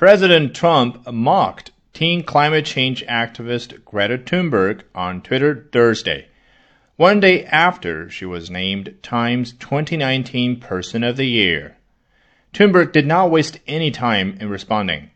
President Trump mocked teen climate change activist Greta Thunberg on Twitter Thursday, one day after she was named Time's 2019 Person of the Year. Thunberg did not waste any time in responding.